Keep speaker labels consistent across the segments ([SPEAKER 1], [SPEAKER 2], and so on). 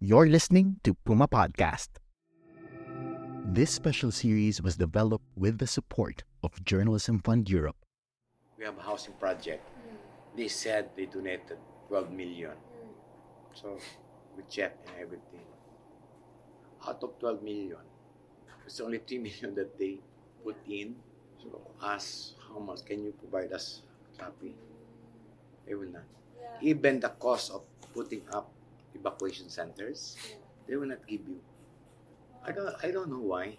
[SPEAKER 1] You're listening to Puma Podcast. This special series was developed with the support of Journalism Fund Europe.
[SPEAKER 2] We have a housing project. They said they donated 12 million. So we checked and everything. Out of 12 million, it's only 3 million that they put in. So ask how much can you provide us a copy? They will not. Even the cost of putting up evacuation centers, they will not give you. I don't, I don't know why.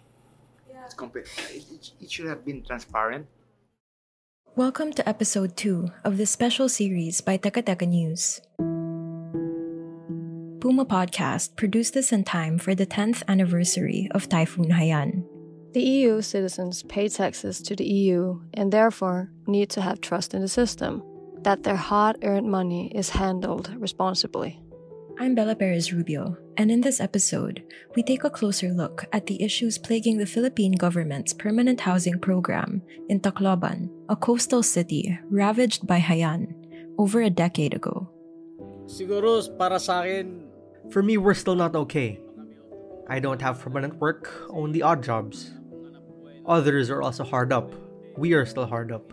[SPEAKER 2] It's compare, it, it- it should have been transparent.
[SPEAKER 3] Welcome to episode 2 of this special series by Teka Teka News. Puma Podcast produced this in time for the 10th anniversary of Typhoon Haiyan.
[SPEAKER 4] The EU citizens pay taxes to the EU and therefore need to have trust in the system, that their hard earned money is handled responsibly.
[SPEAKER 3] I'm Bella Perez Rubio, and in this episode, we take a closer look at the issues plaguing the Philippine government's permanent housing program in Tacloban, a coastal city ravaged by Haiyan over a decade ago.
[SPEAKER 5] Siguro para sa akin,
[SPEAKER 6] For me, we're still not okay. I don't have permanent work, only odd jobs. Others are also hard up. We are still hard up.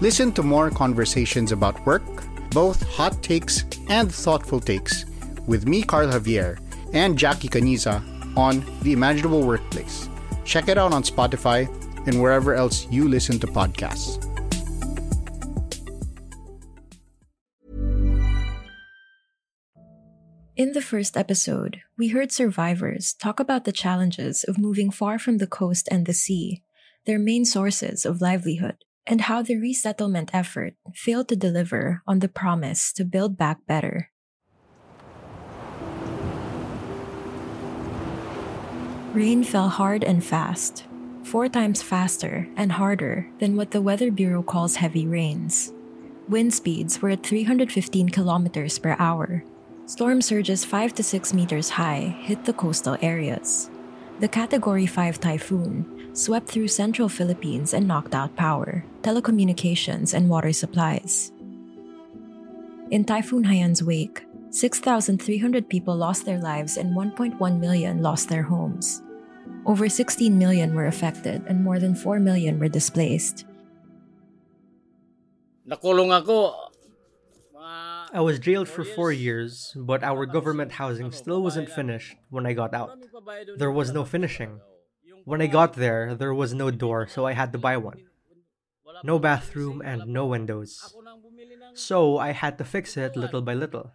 [SPEAKER 7] Listen to more conversations about work, both hot takes and thoughtful takes, with me, Carl Javier, and Jackie Caniza on The Imaginable Workplace. Check it out on Spotify and wherever else you listen to podcasts.
[SPEAKER 3] In the first episode, we heard survivors talk about the challenges of moving far from the coast and the sea, their main sources of livelihood, and how the resettlement effort failed to deliver on the promise to build back better. Rain fell hard and fast, four times faster and harder than what the Weather Bureau calls heavy rains. Wind speeds were at 315 kilometers per hour. Storm surges 5 to 6 meters high hit the coastal areas. The Category 5 typhoon swept through central Philippines and knocked out power, telecommunications, and water supplies. In Typhoon Haiyan's wake, 6,300 people lost their lives and 1.1 million lost their homes. Over 16 million were affected and more than 4 million were displaced.
[SPEAKER 5] Nakulong ako.
[SPEAKER 6] I was jailed for four years, but our government housing still wasn't finished when I got out. There was no finishing. When I got there, there was no door, so I had to buy one. No bathroom and no windows. So I had to fix it little by little.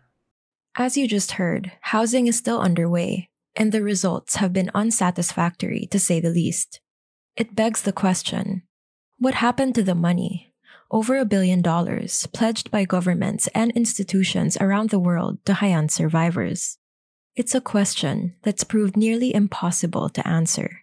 [SPEAKER 3] As you just heard, housing is still underway, and the results have been unsatisfactory to say the least. It begs the question what happened to the money? Over a billion dollars pledged by governments and institutions around the world to Haiyan survivors. It's a question that's proved nearly impossible to answer.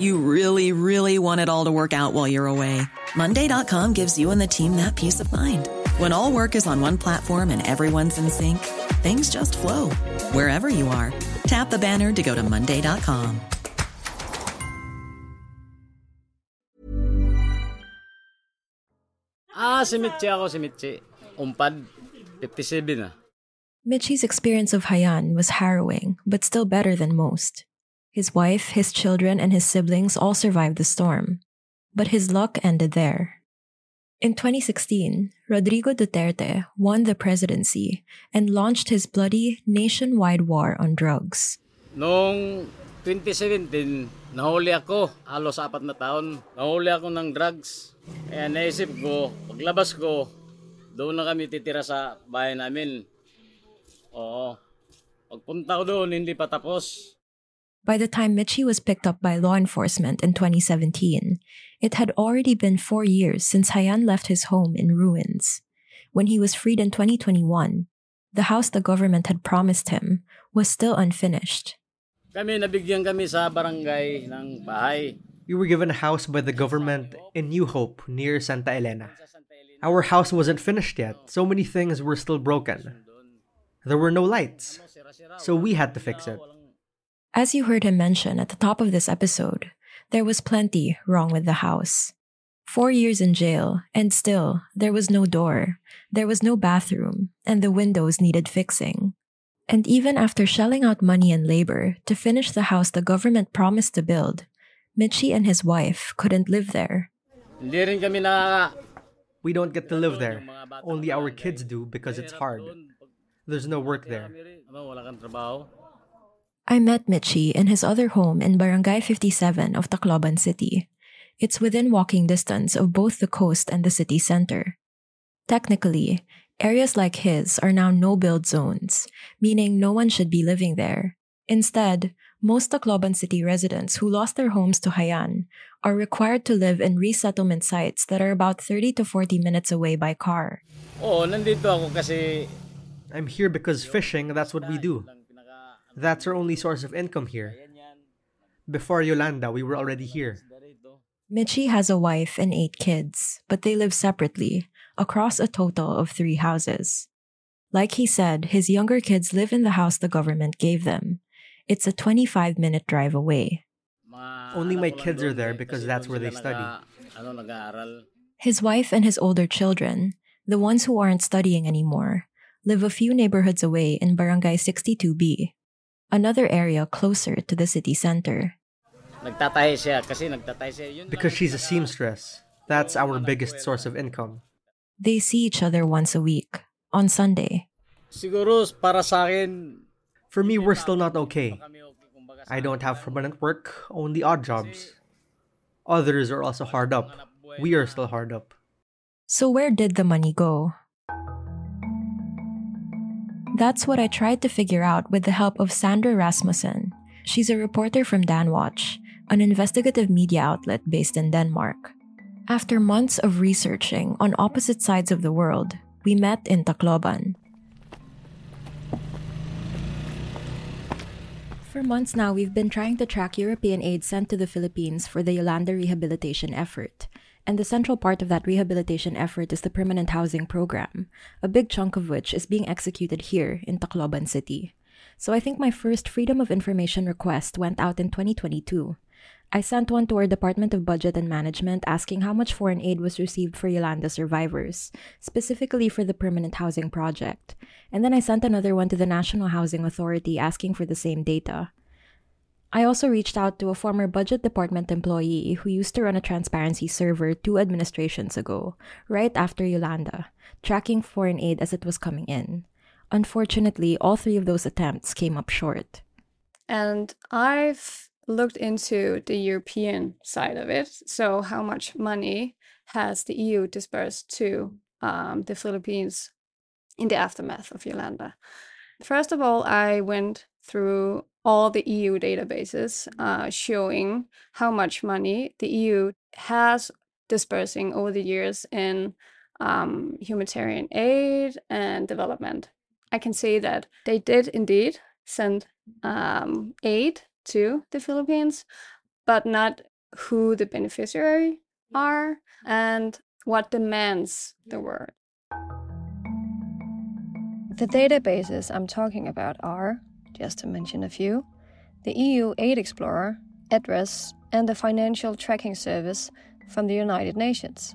[SPEAKER 8] You really, really want it all to work out while you're away. Monday.com gives you and the team that peace of mind. When all work is on one platform and everyone's in sync, things just flow wherever you are. Tap the banner to go to Monday.com.
[SPEAKER 5] Ah, si Mitzi ako, si Mitzi. Umpad, 57 na.
[SPEAKER 3] Mitchie's experience of Haiyan was harrowing, but still better than most. His wife, his children, and his siblings all survived the storm. But his luck ended there. In 2016, Rodrigo Duterte won the presidency and launched his bloody nationwide war on drugs.
[SPEAKER 5] Noong 2017, nahuli ako. Halos apat na taon. Nahuli ako ng drugs. Kaya naisip ko, paglabas ko, doon na kami titira sa bahay namin. Oo. Pagpunta ko doon, hindi pa tapos.
[SPEAKER 3] By the time Mitchie was picked up by law enforcement in 2017, it had already been four years since Haiyan left his home in ruins. When he was freed in 2021, the house the government had promised him was still unfinished.
[SPEAKER 5] Kami, nabigyan kami sa barangay ng bahay.
[SPEAKER 6] We were given a house by the government in New Hope near Santa Elena. Our house wasn't finished yet. So many things were still broken. There were no lights. So we had to fix it.
[SPEAKER 3] As you heard him mention at the top of this episode, there was plenty wrong with the house. Four years in jail, and still, there was no door, there was no bathroom, and the windows needed fixing. And even after shelling out money and labor to finish the house the government promised to build, Mitchie and his wife couldn't live there.
[SPEAKER 5] Hindi rin kami nakaka...
[SPEAKER 6] We don't get to live there. Only our kids do because it's hard. There's no work there.
[SPEAKER 3] I met Mitchie in his other home in Barangay 57 of Tacloban City. It's within walking distance of both the coast and the city center. Technically, areas like his are now no build zones, meaning no one should be living there. Instead, most Tacloban City residents who lost their homes to Haiyan are required to live in resettlement sites that are about 30 to 40 minutes away by car.
[SPEAKER 5] Oo, nandito ako kasi...
[SPEAKER 6] I'm here because fishing, that's what we do. That's our only source of income here. Before Yolanda, we were already here.
[SPEAKER 3] Mitchie has a wife and eight kids, but they live separately, across a total of three houses. Like he said, his younger kids live in the house the government gave them. It's a 25 minute drive away.
[SPEAKER 6] Only my kids are there because that's where they study.
[SPEAKER 3] His wife and his older children, the ones who aren't studying anymore, live a few neighborhoods away in Barangay 62B, another area closer to the city center.
[SPEAKER 5] Nagtatahi siya kasi nagtatahi siya. Yun
[SPEAKER 6] Because she's a seamstress. That's our biggest source of income.
[SPEAKER 3] They see each other once a week, on Sunday.
[SPEAKER 5] Siguro para sa akin,
[SPEAKER 6] For me, we're still not okay. I don't have permanent work, only odd jobs. Others are also hard up. We are still hard up.
[SPEAKER 3] So, where did the money go? That's what I tried to figure out with the help of Sandra Rasmussen. She's a reporter from Danwatch, an investigative media outlet based in Denmark. After months of researching on opposite sides of the world, we met in Tacloban. For months now, we've been trying to track European aid sent to the Philippines for the Yolanda rehabilitation effort. And the central part of that rehabilitation effort is the permanent housing program, a big chunk of which is being executed here in Tacloban City. So I think my first Freedom of Information request went out in 2022. I sent one to our Department of Budget and Management asking how much foreign aid was received for Yolanda survivors, specifically for the permanent housing project. And then I sent another one to the National Housing Authority asking for the same data. I also reached out to a former Budget Department employee who used to run a transparency server two administrations ago, right after Yolanda, tracking foreign aid as it was coming in. Unfortunately, all three of those attempts came up short.
[SPEAKER 4] And I've looked into the European side of it. So, how much money has the EU dispersed to um, the Philippines in the aftermath of Yolanda? First of all, I went through all the EU databases uh, showing how much money the EU has dispersing over the years in um, humanitarian aid and development. I can say that they did indeed send um, aid to the Philippines, but not who the beneficiary are and what demands there were. The databases I'm talking about are, just to mention a few, the EU Aid Explorer, Address, and the Financial Tracking Service from the United Nations.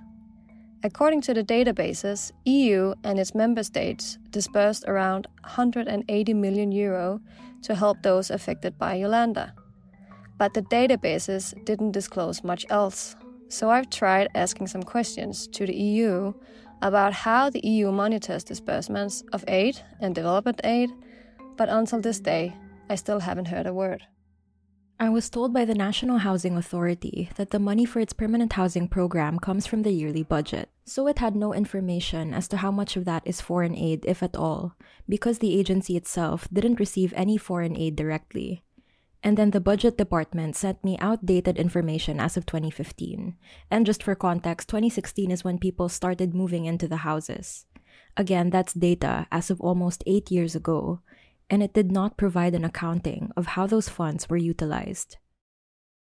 [SPEAKER 4] According to the databases, EU and its member states disbursed around 180 million euro to help those affected by Yolanda. But the databases didn't disclose much else. So I've tried asking some questions to the EU about how the EU monitors disbursements of aid and development aid, but until this day, I still haven't heard a word.
[SPEAKER 3] I was told by the National Housing Authority that the money for its permanent housing program comes from the yearly budget, so it had no information as to how much of that is foreign aid, if at all, because the agency itself didn't receive any foreign aid directly. And then the budget department sent me outdated information as of 2015. And just for context, 2016 is when people started moving into the houses. Again, that's data as of almost eight years ago, and it did not provide an accounting of how those funds were utilized.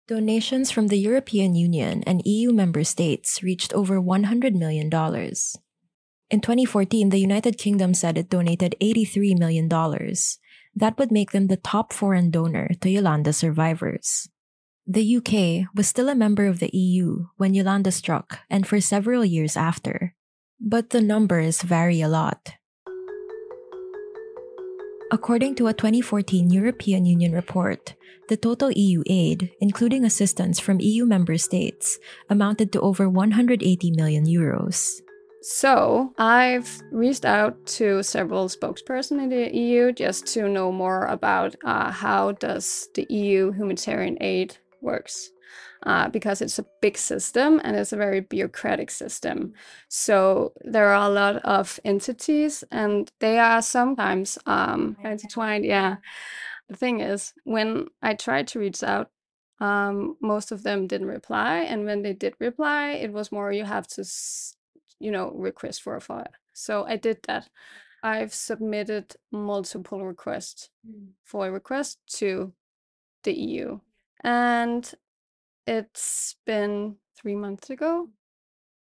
[SPEAKER 3] Donations from the European Union and EU member states reached over $100 million. In 2014, the United Kingdom said it donated $83 million. That would make them the top foreign donor to Yolanda survivors. The UK was still a member of the EU when Yolanda struck and for several years after. But the numbers vary a lot. According to a 2014 European Union report, the total EU aid, including assistance from EU member states, amounted to over 180 million euros.
[SPEAKER 4] So I've reached out to several spokespersons in the EU just to know more about uh, how does the EU humanitarian aid works uh, because it's a big system and it's a very bureaucratic system. So there are a lot of entities and they are sometimes um, intertwined. Yeah. The thing is, when I tried to reach out, um, most of them didn't reply. And when they did reply, it was more you have to, you know, request for a file. So I did that. I've submitted multiple requests for a request to the EU. And it's been three months ago.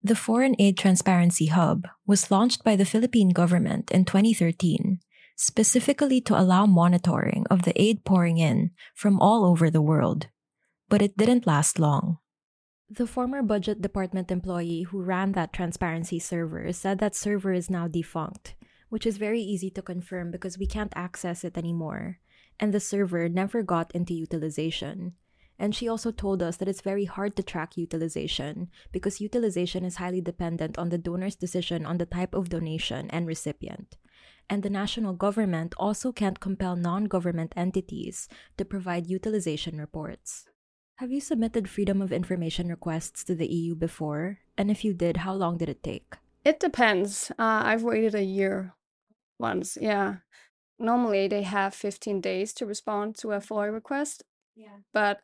[SPEAKER 3] The Foreign Aid Transparency Hub was launched by the Philippine government in 2013, specifically to allow monitoring of the aid pouring in from all over the world. But it didn't last long. The former budget department employee who ran that transparency server said that server is now defunct, which is very easy to confirm because we can't access it anymore, and the server never got into utilization. And she also told us that it's very hard to track utilization because utilization is highly dependent on the donor's decision on the type of donation and recipient. And the national government also can't compel non government entities to provide utilization reports. Have you submitted Freedom of Information requests to the EU before? And if you did, how long did it take?
[SPEAKER 4] It depends. Uh, I've waited a year once, yeah. Normally, they have 15 days to respond to a FOI request. Yeah. But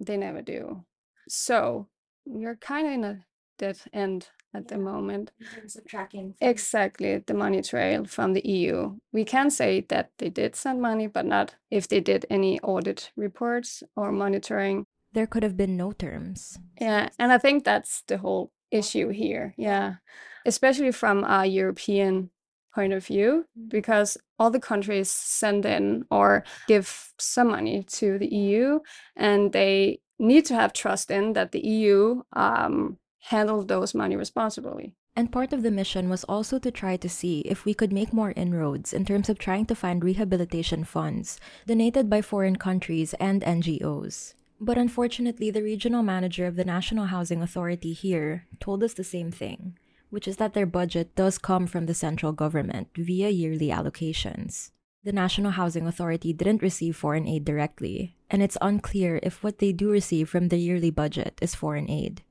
[SPEAKER 4] they never do. So you're kind of in a dead end at the moment.
[SPEAKER 3] In terms of tracking.
[SPEAKER 4] Exactly, the money trail from the EU. We can say that they did send money, but not if they did any audit reports or monitoring.
[SPEAKER 3] There could have been no terms.
[SPEAKER 4] Yeah, and I think that's the whole issue here. Yeah, especially from a European point of view, because all the countries send in or give some money to the EU, and they need to have trust in that the EU um, handle those money responsibly.
[SPEAKER 3] And part of the mission was also to try to see if we could make more inroads in terms of trying to find rehabilitation funds donated by foreign countries and NGOs. But unfortunately, the regional manager of the National Housing Authority here told us the same thing, which is that their budget does come from the central government via yearly allocations. The National Housing Authority didn't receive foreign aid directly, and it's unclear if what they do receive from the yearly budget is foreign aid.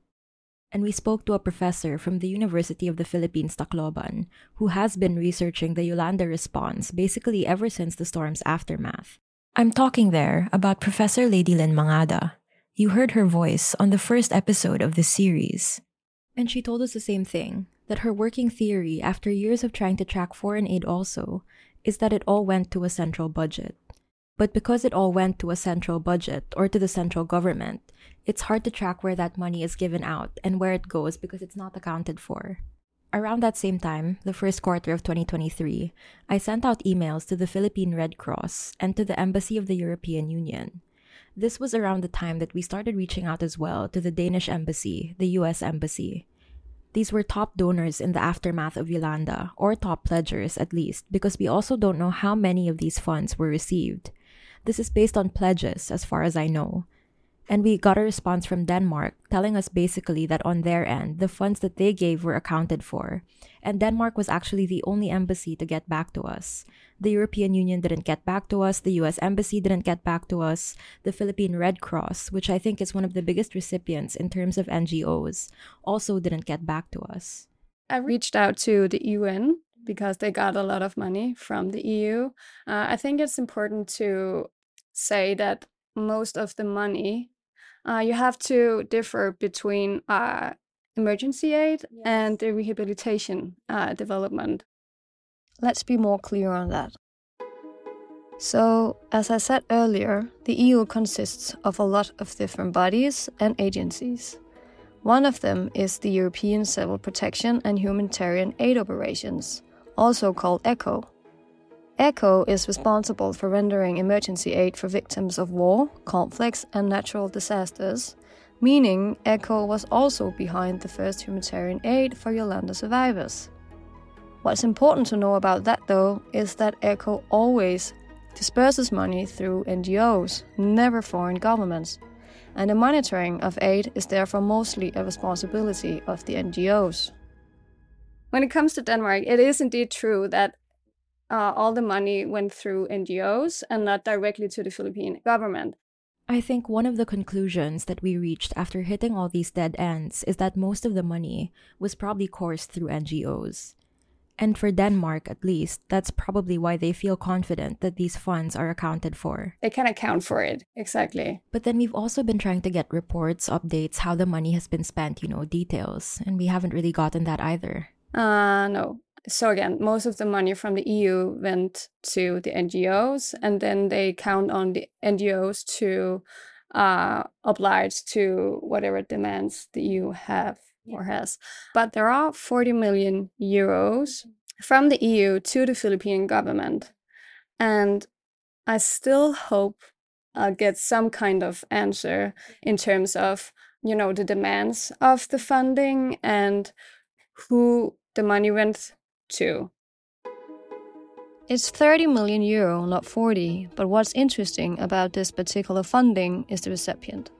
[SPEAKER 3] And we spoke to a professor from the University of the Philippines, Tacloban, who has been researching the Yolanda response basically ever since the storm's aftermath. I'm talking there about Professor Ladylyn Mangada. You heard her voice on the first episode of this series. And she told us the same thing that her working theory, after years of trying to track foreign aid also, is that it all went to a central budget. But because it all went to a central budget or to the central government, it's hard to track where that money is given out and where it goes because it's not accounted for. Around that same time, the first quarter of 2023, I sent out emails to the Philippine Red Cross and to the Embassy of the European Union. This was around the time that we started reaching out as well to the Danish Embassy, the US Embassy. These were top donors in the aftermath of Yolanda, or top pledgers at least, because we also don't know how many of these funds were received. This is based on pledges, as far as I know. And we got a response from Denmark telling us basically that on their end, the funds that they gave were accounted for. And Denmark was actually the only embassy to get back to us. The European Union didn't get back to us, the US Embassy didn't get back to us, the Philippine Red Cross, which I think is one of the biggest recipients in terms of NGOs, also didn't get back to us.
[SPEAKER 9] I reached out to the UN because they got a lot of money from the EU. Uh, I think it's important to say that most of the money uh, you have to differ between uh, emergency aid yes. and the rehabilitation uh, development. Let's be more clear on that. So, as I said earlier, the EU consists of a lot of different bodies and agencies. One of them is the European Civil Protection and Humanitarian Aid Operations, also called ECHO. ECHO is responsible for rendering emergency aid for victims of war, conflicts, and natural disasters, meaning ECHO was also behind the first humanitarian aid for Yolanda survivors. What's important to know about that, though, is that ECHO always disperses money through NGOs, never foreign governments, and the monitoring of aid is therefore mostly a responsibility of the NGOs. When it comes to Denmark, it is indeed true that uh, all the money went through NGOs and not directly to the Philippine government.
[SPEAKER 3] I think one of the conclusions that we reached after hitting all these dead ends is that most of the money was probably coursed through NGOs. And for Denmark, at least, that's probably why they feel confident that these funds are accounted for.
[SPEAKER 9] They can account for it, exactly.
[SPEAKER 3] But then we've also been trying to get reports, updates, how the money has been spent, you know, details, and we haven't really gotten that either.
[SPEAKER 9] Uh, no so again, most of the money from the EU went to the NGOs, and then they count on the NGOs to uh, oblige to whatever demands the EU have or has. But there are 40 million euros from the EU to the Philippine government, and I still hope I'll get some kind of answer in terms of you know the demands of the funding and who the money went to. It's 30 million euro, not 40, but what's interesting about this particular funding is the recipient.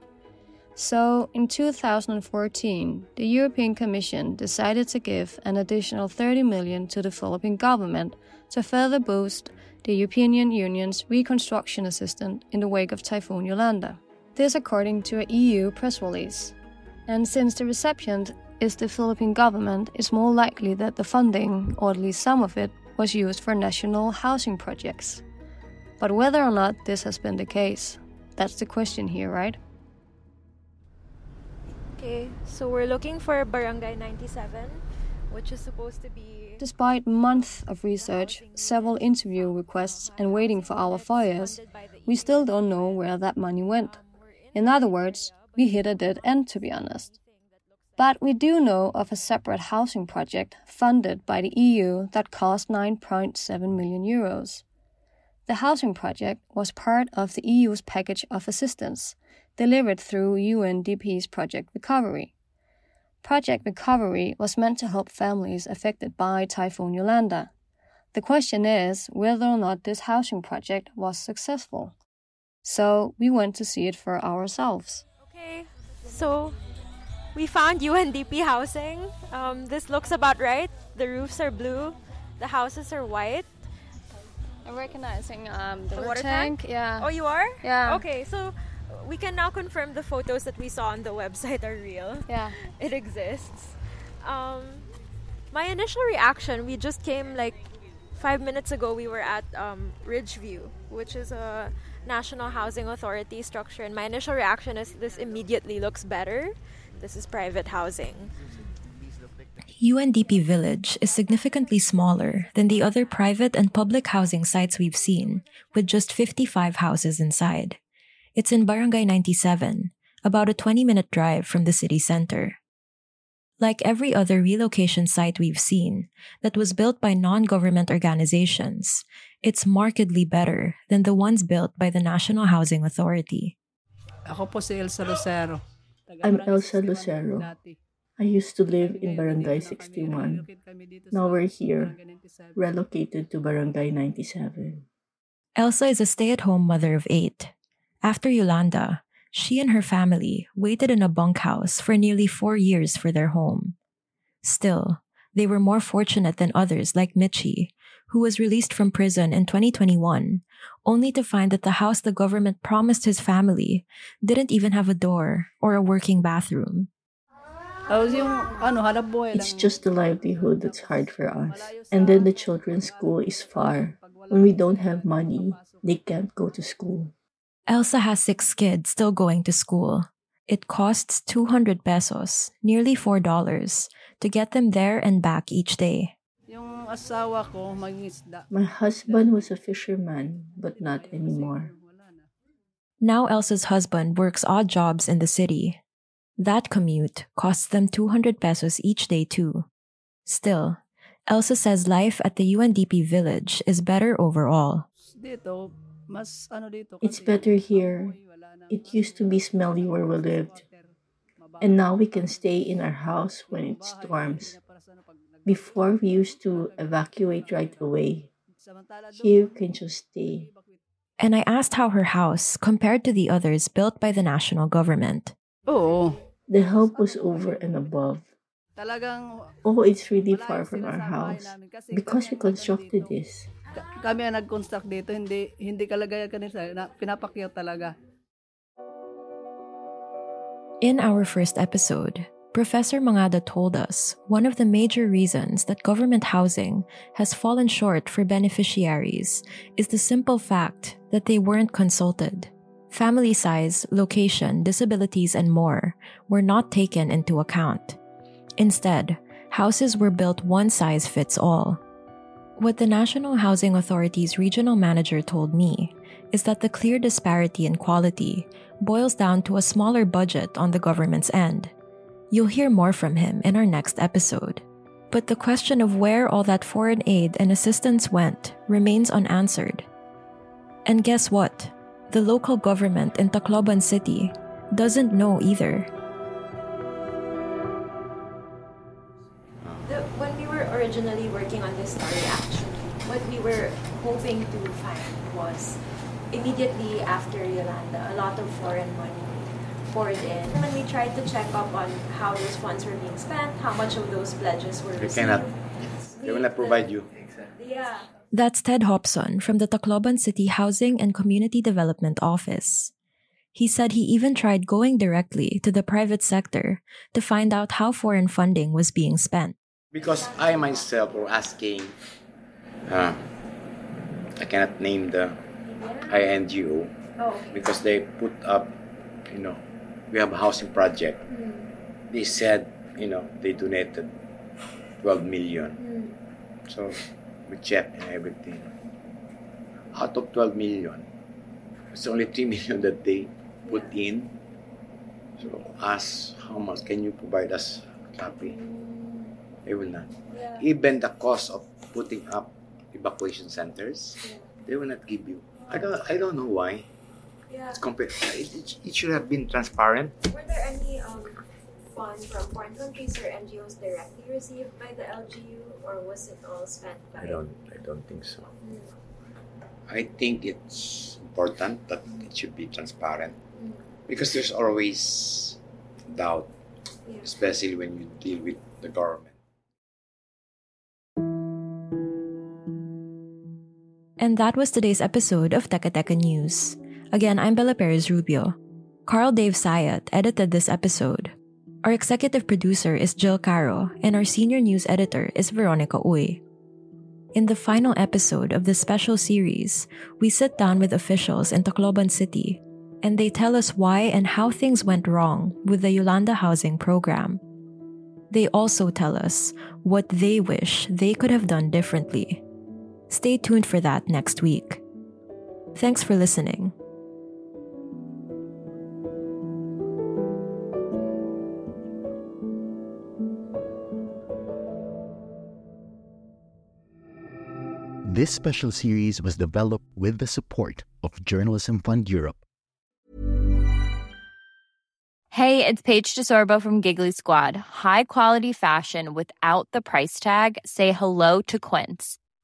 [SPEAKER 9] So, in 2014, the European Commission decided to give an additional 30 million to the Philippine government to further boost the European Union's reconstruction assistance in the wake of Typhoon Yolanda. This according to a EU press release. And since the recipient is the Philippine government, it's more likely that the funding, or at least some of it, was used for national housing projects. But whether or not this has been the case, that's the question here, right?
[SPEAKER 10] Okay, so we're looking for Barangay 97, which is supposed to be.
[SPEAKER 9] Despite months of research, several interview requests, and waiting for our FOIAs, we still don't know where that money went. Um, in other words, we hit a dead end, to be honest. But we do know of a separate housing project funded by the EU that cost 9.7 million euros. The housing project was part of the EU's package of assistance, delivered through UNDP's Project Recovery. Project Recovery was meant to help families affected by Typhoon Yolanda. The question is whether or not this housing project was successful. So we went to see it for ourselves.
[SPEAKER 10] Okay, so we found UNDP housing. Um, this looks about right. The roofs are blue, the houses are white.
[SPEAKER 9] I'm recognizing um, the,
[SPEAKER 10] the water
[SPEAKER 9] tank.
[SPEAKER 10] tank.
[SPEAKER 9] Yeah.
[SPEAKER 10] Oh, you are?
[SPEAKER 9] Yeah.
[SPEAKER 10] Okay, so we can now confirm the photos that we saw on the website are real.
[SPEAKER 9] Yeah.
[SPEAKER 10] It exists. Um, my initial reaction, we just came like five minutes ago. We were at um, Ridgeview, which is a National Housing Authority structure, and my initial reaction is this immediately looks better this is private housing.
[SPEAKER 3] UNDP Village is significantly smaller than the other private and public housing sites we've seen, with just 55 houses inside. It's in Barangay 97, about a 20 minute drive from the city center. Like every other relocation site we've seen that was built by non government organizations, it's markedly better than the ones built by the National Housing Authority.
[SPEAKER 11] Ako po si Elsa Lucero.
[SPEAKER 12] I'm Elsa Lucero. I used to live in Barangay 61. Now we're here, relocated to Barangay 97.
[SPEAKER 3] Elsa is a stay at home mother of eight. After Yolanda, she and her family waited in a bunkhouse for nearly four years for their home. Still, they were more fortunate than others like Mitchie, who was released from prison in 2021, only to find that the house the government promised his family didn't even have a door or a working bathroom.
[SPEAKER 12] It's just the livelihood that's hard for us. And then the children's school is far. When we don't have money, they can't go to school.
[SPEAKER 3] Elsa has six kids still going to school. It costs 200 pesos, nearly $4, to get them there and back each day.
[SPEAKER 12] My husband was a fisherman, but not anymore.
[SPEAKER 3] Now Elsa's husband works odd jobs in the city. That commute costs them 200 pesos each day too. Still, Elsa says life at the UNDP village is better overall.
[SPEAKER 12] It's better here. It used to be smelly where we lived. And now we can stay in our house when it storms. Before we used to evacuate right away. Here we can just stay.
[SPEAKER 3] And I asked how her house compared to the others built by the national government.
[SPEAKER 12] Oh, the help was over and above. Oh, it's really far from our house because we constructed this.
[SPEAKER 11] Kami ang nag-construct dito, hindi hindi kalagayan kanila, na, talaga.
[SPEAKER 3] In our first episode, Professor Mangada told us one of the major reasons that government housing has fallen short for beneficiaries is the simple fact that they weren't consulted. Family size, location, disabilities, and more were not taken into account. Instead, houses were built one size fits all. What the National Housing Authority's regional manager told me is that the clear disparity in quality boils down to a smaller budget on the government's end. You'll hear more from him in our next episode. But the question of where all that foreign aid and assistance went remains unanswered. And guess what? The local government in Tacloban City doesn't know either.
[SPEAKER 10] The, when we were originally working on this story, what we were hoping to find was immediately after Yolanda, a lot of foreign money poured in. When we tried to check up on how those funds were being spent, how much of those pledges were
[SPEAKER 2] They
[SPEAKER 10] received.
[SPEAKER 2] cannot. They will not provide you.
[SPEAKER 10] Yeah.
[SPEAKER 3] That's Ted Hobson from the Tacloban City Housing and Community Development Office. He said he even tried going directly to the private sector to find out how foreign funding was being spent.
[SPEAKER 2] Because I myself were asking, uh, I cannot name the INGO
[SPEAKER 10] Oh.
[SPEAKER 2] because they put up, you know, we have a housing project. Hmm. They said, you know, they donated 12 million. Hmm. So we checked and everything. Out of 12 million, it's only 3 million that they put in. So ask how much can you provide us copy? Hmm. They will not. Even the cost of putting up evacuation centers, they will not give you. I don't. I don't know why.
[SPEAKER 10] Yeah.
[SPEAKER 2] It's compared. It, it, it should have been transparent.
[SPEAKER 10] Were there any um, funds from foreign countries or NGOs directly received by the LGU, or was it all spent by?
[SPEAKER 2] I don't. I don't think so.
[SPEAKER 10] Mm.
[SPEAKER 2] I think it's important that it should be transparent
[SPEAKER 10] Mm.
[SPEAKER 2] because there's always doubt,
[SPEAKER 10] Yeah.
[SPEAKER 2] especially when you deal with the government.
[SPEAKER 3] And that was today's episode of Teka Teka News. Again, I'm Bella Perez Rubio. Carl Dave Sayat edited this episode. Our executive producer is Jill Caro, and our senior news editor is Veronica Uy. In the final episode of this special series, we sit down with officials in Tacloban City, and they tell us why and how things went wrong with the Yolanda Housing Program. They also tell us what they wish they could have done differently. Stay tuned for that next week. Thanks for listening.
[SPEAKER 1] This special series was developed with the support of Journalism Fund Europe.
[SPEAKER 13] Hey, it's Paige DeSorbo from Giggly Squad. High quality fashion without the price tag. Say hello to Quince.